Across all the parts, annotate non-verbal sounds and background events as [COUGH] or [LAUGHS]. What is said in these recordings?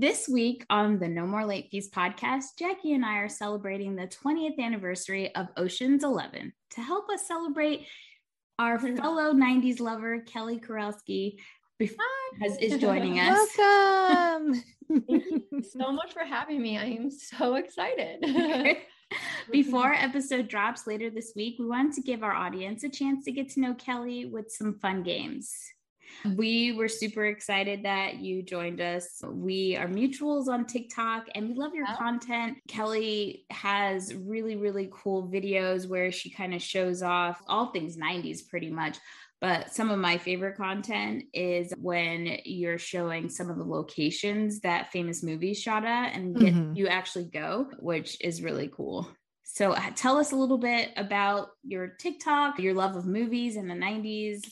This week on the No More Late Fees podcast, Jackie and I are celebrating the 20th anniversary of Ocean's 11. To help us celebrate, our fellow 90s lover, Kelly Kurowski, has, is joining [LAUGHS] us. Welcome. [LAUGHS] Thank you so much for having me. I am so excited. [LAUGHS] Before episode drops later this week, we wanted to give our audience a chance to get to know Kelly with some fun games. We were super excited that you joined us. We are mutuals on TikTok and we love your content. Kelly has really, really cool videos where she kind of shows off all things 90s pretty much. But some of my favorite content is when you're showing some of the locations that famous movies shot at and mm-hmm. you actually go, which is really cool. So uh, tell us a little bit about your TikTok, your love of movies in the 90s.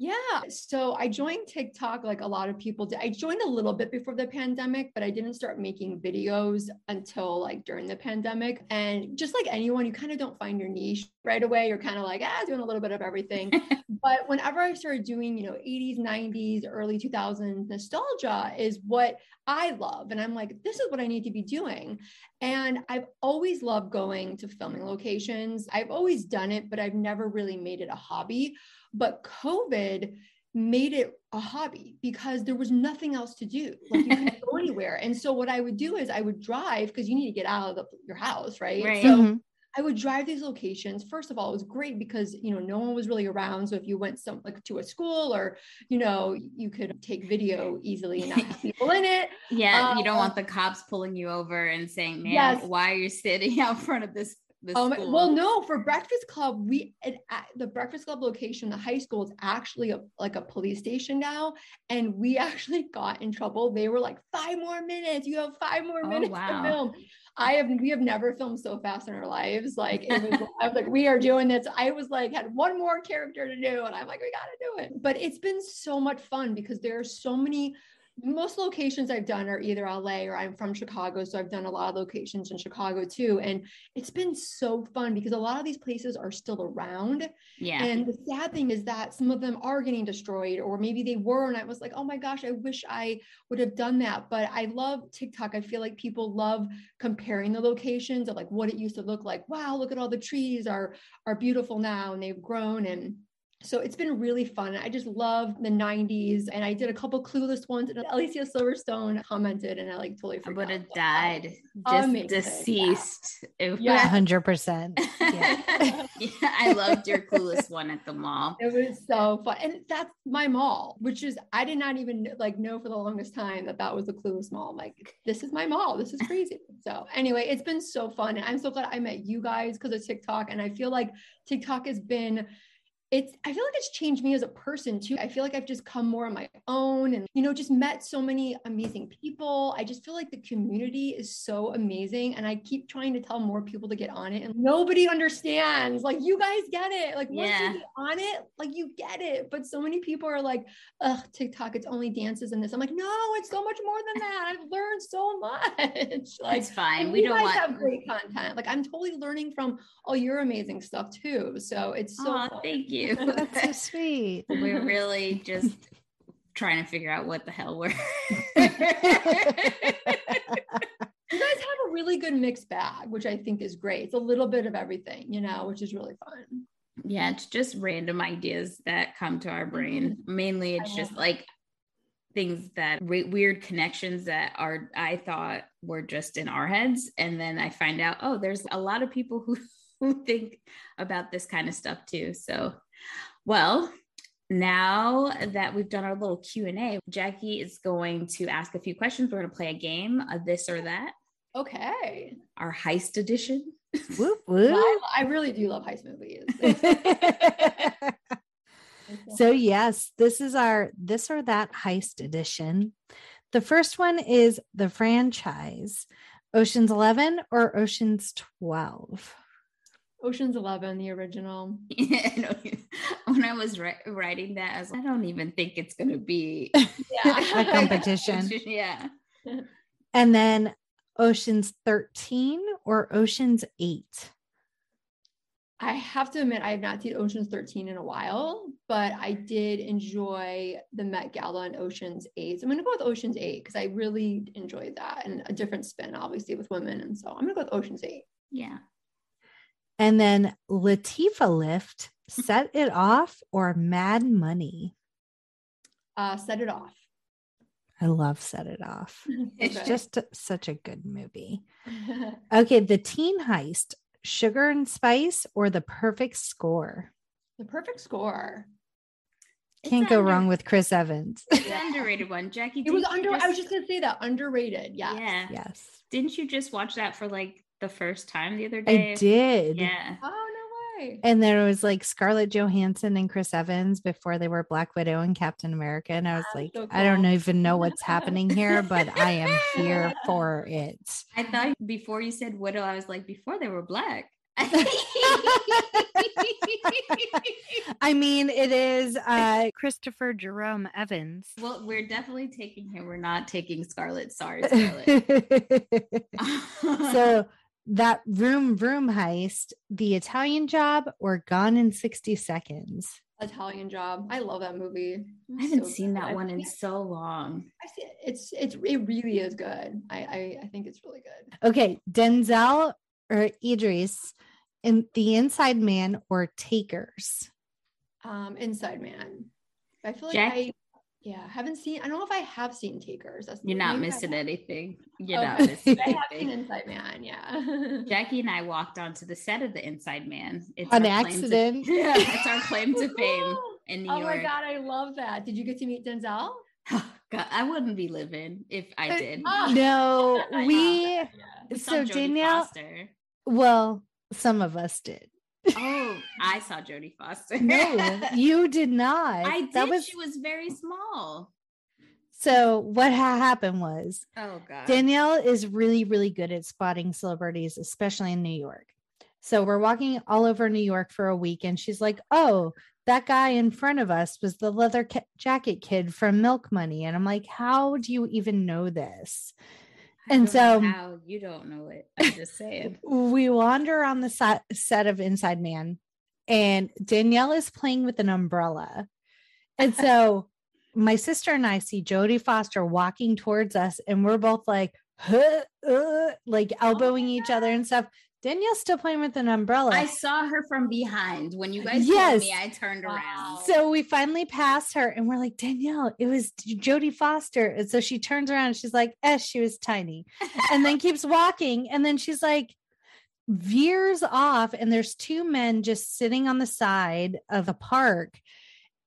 Yeah. So I joined TikTok like a lot of people did. I joined a little bit before the pandemic, but I didn't start making videos until like during the pandemic. And just like anyone, you kind of don't find your niche right away. You're kind of like, ah, doing a little bit of everything. [LAUGHS] but whenever I started doing, you know, 80s, 90s, early 2000s nostalgia is what I love. And I'm like, this is what I need to be doing. And I've always loved going to filming locations. I've always done it, but I've never really made it a hobby. But COVID made it a hobby because there was nothing else to do. Like you couldn't [LAUGHS] go anywhere. And so what I would do is I would drive because you need to get out of the, your house, right? right. So mm-hmm. I would drive these locations. First of all, it was great because you know no one was really around. So if you went some like to a school or you know you could take video easily and not have [LAUGHS] people in it. Yeah, um, you don't want um, the cops pulling you over and saying, "Man, yes. why are you sitting [LAUGHS] out front of this um, well, no, for Breakfast Club, we at, the Breakfast Club location, the high school is actually a, like a police station now, and we [LAUGHS] actually got in trouble. They were like, five more minutes. You have five more oh, minutes wow. to film. I have we have never filmed so fast in our lives. Like it was, I was [LAUGHS] like, we are doing this. I was like, had one more character to do, and I'm like, we gotta do it. But it's been so much fun because there are so many most locations I've done are either LA or I'm from Chicago. So I've done a lot of locations in Chicago too. And it's been so fun because a lot of these places are still around. Yeah. And the sad thing is that some of them are getting destroyed, or maybe they were. And I was like, oh my gosh, I wish I would have done that. But I love TikTok. I feel like people love comparing the locations of like what it used to look like. Wow, look at all the trees are are beautiful now and they've grown and so it's been really fun. I just love the 90s. And I did a couple clueless ones. And Alicia Silverstone commented, and I like totally forgot. I would have died, just Amazing. deceased. Yeah, hundred percent. [LAUGHS] Yeah, I loved your clueless one at the mall. [LAUGHS] It was so fun, and that's my mall, which is I did not even like know for the longest time that that was a clueless mall. I'm like, this is my mall. This is crazy. so anyway, it's been so fun, and I'm so glad I met you guys because of TikTok, and I feel like TikTok has been it's i feel like it's changed me as a person too. I feel like i've just come more on my own and you know just met so many amazing people. I just feel like the community is so amazing and i keep trying to tell more people to get on it and nobody understands. Like you guys get it. Like once yeah. you get on it like you get it. But so many people are like ugh tiktok it's only dances and this. I'm like no it's so much more than that. I've learned so much. [LAUGHS] Like it's fine. we don't want... have great content. Like i'm totally learning from all your amazing stuff too. So it's so Aww, thank you you. [LAUGHS] That's so sweet. [LAUGHS] We're really just trying to figure out what the hell we're. you guys have a really good mixed bag, which I think is great. It's a little bit of everything, you know, which is really fun. Yeah, it's just random ideas that come to our brain. Mm-hmm. Mainly, it's just like things that re- weird connections that are I thought were just in our heads, and then I find out, oh, there's a lot of people who [LAUGHS] who think about this kind of stuff too. So well, now that we've done our little q&a jackie is going to ask a few questions. We're going to play a game of this or that. Okay. Our heist edition. Whoop, [LAUGHS] whoop. I, I really do love heist movies. [LAUGHS] [LAUGHS] So yes this is our this or that heist edition. The first one is the franchise. Oceans 11 or oceans 12 Ocean's Eleven, the original. when I was ri- writing that, I was like, I don't even think it's going to be [LAUGHS] yeah. a [LAUGHS] competition. yeah. And then Ocean's 13 or Ocean's 8? I have to admit, I have not seen Ocean's 13 in a while, but I did enjoy the Met Gala and Ocean's 8. So I'm going to go with Ocean's 8 because I really enjoyed that and a different spin, obviously, with women. And so I'm going to go with Ocean's 8. Yeah. And then Latifah Lift, Set It Off or Mad Money? Uh, set it off. I love Set It Off. [LAUGHS] It's Okay. just such a good movie. [LAUGHS] Okay, The Teen Heist, Sugar and Spice or The Perfect Score? the perfect score. Can't It's go under- wrong with Chris Evans. It's an [LAUGHS] underrated one. Jackie, It was didn't you under, I was just going to say that underrated. Yeah. Yeah. yes, Didn't you just watch that for like the first time the other day? I did. Yeah. Oh, no And there was like Scarlett Johansson and Chris Evans before they were Black Widow and Captain America. And I was like, so I don't even know what's [LAUGHS] happening here, but I am here [LAUGHS] for it. I thought before you said widow, I was like, before they were black. [LAUGHS] I mean, it is uh Christopher Jerome Evans. well, we're definitely taking him. We're not taking Scarlett. Sorry, Scarlett. so that room room heist, the Italian job, or Gone in 60 Seconds. Italian job. I love that movie. I haven't So seen good. that one in so long. I see it. It's it's it really is good. I I, I think it's really good. Okay, Denzel or Idris in The Inside Man or Takers. Um, Inside Man. I feel like Jack- I yeah haven't seen. I don't know if I have seen Takers. That's You're not missing anything. You're Oh, not missing I have seen. Inside Man. Yeah. Jackie and I walked onto the set of The Inside Man. It's an our claim to- accident. [LAUGHS] yeah, it's our claim to fame [LAUGHS] in New Oh York. my god, I love that. Did you get to meet Denzel? [SIGHS] God, I wouldn't be living if I uh, did. Oh. [LAUGHS] No, we Yeah. We so Jodie Danielle, Foster. well, some of us did. Oh, [LAUGHS] I saw Jodie Foster. No, you did not. I did. That was She was very small. so. What ha- happened was Oh God. Danielle is really, really good at spotting celebrities, especially in New York. So we're walking all over New York for a week, and she's like, "Oh, that guy in front of us was the leather ca- jacket kid from Milk Money," and I'm like, "How do you even know this?" And so- how you don't know it. I'm just saying. [LAUGHS] we wander on the set, set of Inside Man, and Danielle is playing with an umbrella. And [LAUGHS] so my sister and I see Jodie Foster walking towards us, and we're both like, huh, uh, like elbowing each other and stuff. Danielle's still playing with an umbrella. I saw her from behind when you guys Yes. told me. I turned Wow. around. so we finally passed her, and we're like, Danielle, it was Jodie Foster. And so she turns around, and she's like, "Eh, she was tiny," [LAUGHS] and then keeps walking, and then she's like, veers off, and there's two men just sitting on the side of a park,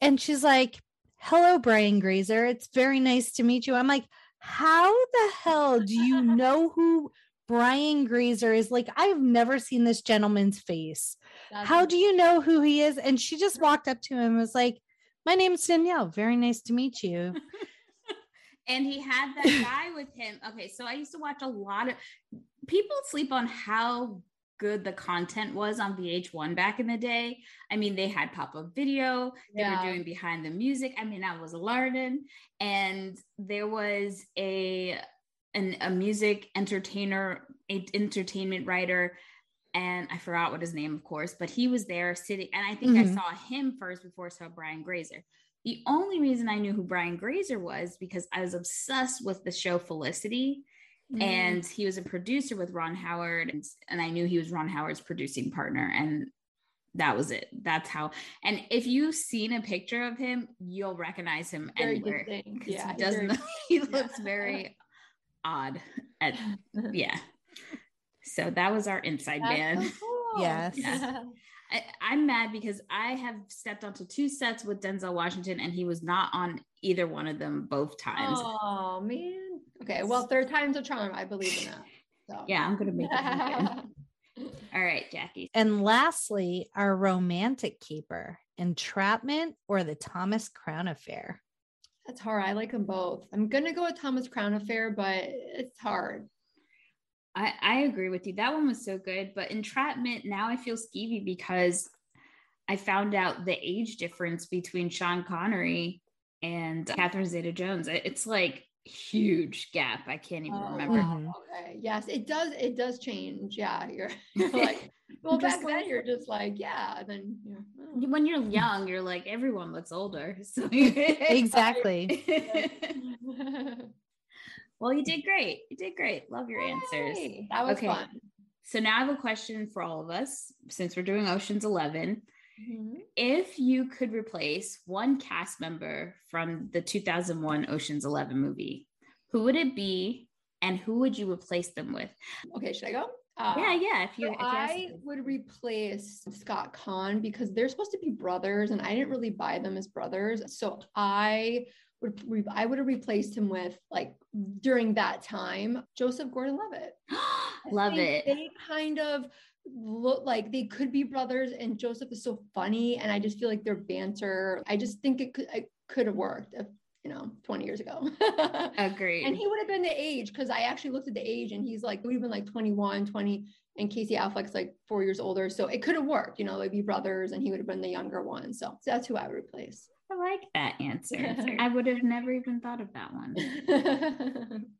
and she's like, "Hello, Brian Grazer. It's very nice to meet you." I'm like, "How the hell do you [LAUGHS] know who?" Brian Grazer is like, I've never seen this gentleman's face. That's How do you know who he is? And she just [LAUGHS] walked up to him and was like, My name's Danielle. Very nice to meet you. [LAUGHS] and he had that [LAUGHS] guy with him. Okay, so I used to watch a lot of people sleep on how good the content was on VH1 back in the day. I mean, they had pop-up video, they Yeah. were doing behind the music. I mean, I was learning, and there was a an, a music entertainer, a entertainment writer, and I forgot what his name, of course, but he was there sitting, and I think I Mhm. saw him first before I saw Brian Grazer. The only reason I knew who Brian Grazer was because I was obsessed with the show Felicity, Mm. and he was a producer with Ron Howard, and, and I knew he was Ron Howard's producing partner, and that was it. That's how. And if you've seen a picture of him, you'll recognize him Very anywhere Yeah, he doesn't. very- he yeah. [LAUGHS] looks very [LAUGHS] odd. At [LAUGHS] yeah. So that was our inside That's man. so [LAUGHS] cool. Yes. Yeah. I, I'm mad because I have stepped onto two sets with Denzel Washington and he was not on either one of them both times. Oh man. Okay. Well, third time's a charm. I believe in that. [LAUGHS] So. Yeah, I'm gonna make it happen. All right, Jackie. And lastly, our romantic keeper, entrapment or the Thomas Crown affair. That's hard. I like them both. I'm gonna go with Thomas Crown Affair, but it's hard. I, I agree with you. That one was so good, but entrapment now I feel skeevy because I found out the age difference between Sean Connery and Catherine Zeta Jones. It's like huge gap. I can't even Oh, remember. Mhm. Okay. Yes, it does. It does change. Yeah. You're, you're [LAUGHS] [LAUGHS] like well, back then you're just like, yeah. And then you know, when you're young, you're like everyone looks older. [LAUGHS] So Exactly. oh. well, you did great. You did great. Love your answers. That was Okay. fun. So now I have a question for all of us since we're doing Ocean's 11. Mhm. If you could replace one cast member from the 2001 Ocean's 11 movie, who would it be and who would you replace them with? Okay, should I go? Uh, yeah, yeah. If you, So if I would replace Scott Caan because they're supposed to be brothers, and I didn't really buy them as brothers. So I would re- I would have replaced him with like during that time Joseph Gordon-Levitt. [GASPS] Love it. They kind of look like they could be brothers, and Joseph is so funny, and I just feel like their banter. I just think it could it could have worked if you know 20 years ago. [LAUGHS] Agreed. and he would have been the age because I actually looked at the age, and he's like we've been like 21, 20, and Casey Affleck's like four years older, so it could have worked. You know, they'd be brothers, and he would have been the younger one. So that's who I would replace. I like that answer. [LAUGHS] I would have never even thought of that one. [LAUGHS]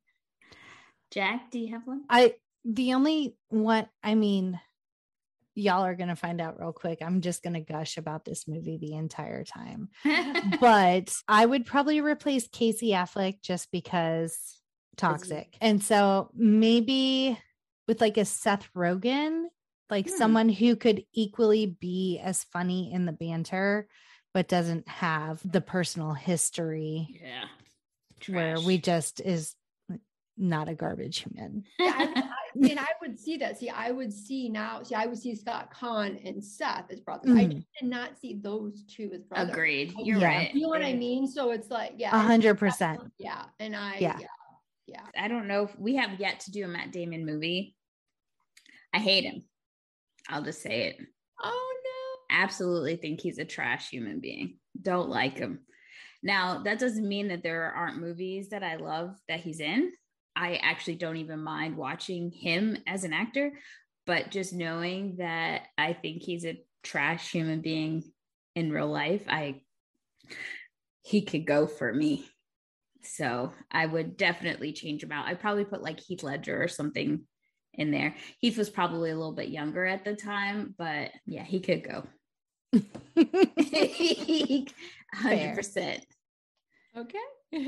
Jack, do you have one? I the only one I mean, y'all are gonna find out real quick. I'm just gonna gush about this movie the entire time. [LAUGHS] but I would probably replace Casey Affleck just because toxic. And so maybe with like a Seth Rogen, like Hmm. someone who could equally be as funny in the banter, but doesn't have the personal history yeah. where we just is not a garbage human. [LAUGHS] Yeah, I, and I would see that. See, I would see now. See, I would see Scott Caan and Seth as brothers. I Mhm. just did not see those two as brothers. Agreed. You're Yeah. right. You know what I mean? So it's like, yeah, A hundred percent. Yeah, and I, Yeah. yeah, yeah. I don't know if we have yet to do a Matt Damon movie. I hate him. I'll just say it. Oh no. Absolutely think he's a trash human being. Don't like him. Now, that doesn't mean that there aren't movies that I love that he's in. I actually don't even mind watching him as an actor, but just knowing that I think he's a trash human being in real life, I he could go for me. So I would definitely change him out. I'd probably put like Heath Ledger or something in there. Heath was probably a little bit younger at the time, but yeah, he could go. [LAUGHS] [LAUGHS] Hundred percent. no. Okay. I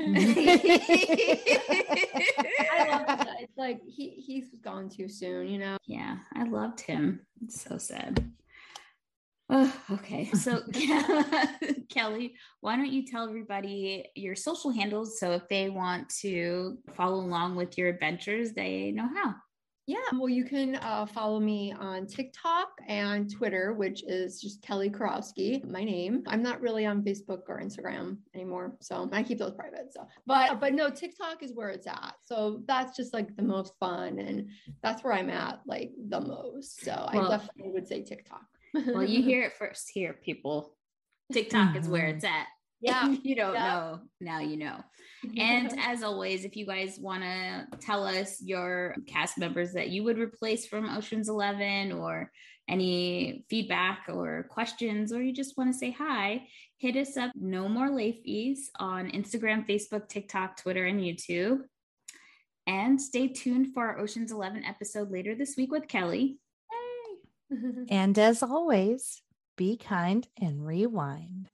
love that. It's like he he's gone too soon. You know. Yeah, I loved him. It's so sad. Oh, okay, so [LAUGHS] [LAUGHS] Kelly, why don't you tell everybody your social handles so if they want to follow along with your adventures, they know how. Yeah, well, you can uh, follow me on TikTok and Twitter, which is just Kelly Karowski, my name. I'm not really on Facebook or Instagram anymore, so I keep those private. So, but but no, TikTok is where it's at. So that's just like the most fun, and that's where I'm at like the most. So Well- I definitely would say TikTok. Well, you [LAUGHS] hear it first here, people. TikTok is where Mhm. it's at. Yeah. If [LAUGHS] you don't Yeah. know, now you know. And [LAUGHS] as always, if you guys want to tell us your cast members that you would replace from Ocean's 11 or any feedback or questions, or you just want to say hi, hit us up No More Late on Instagram, Facebook, TikTok, Twitter, and YouTube. And stay tuned for our Ocean's 11 episode later this week with Kelly. [LAUGHS] And as always, be kind and rewind.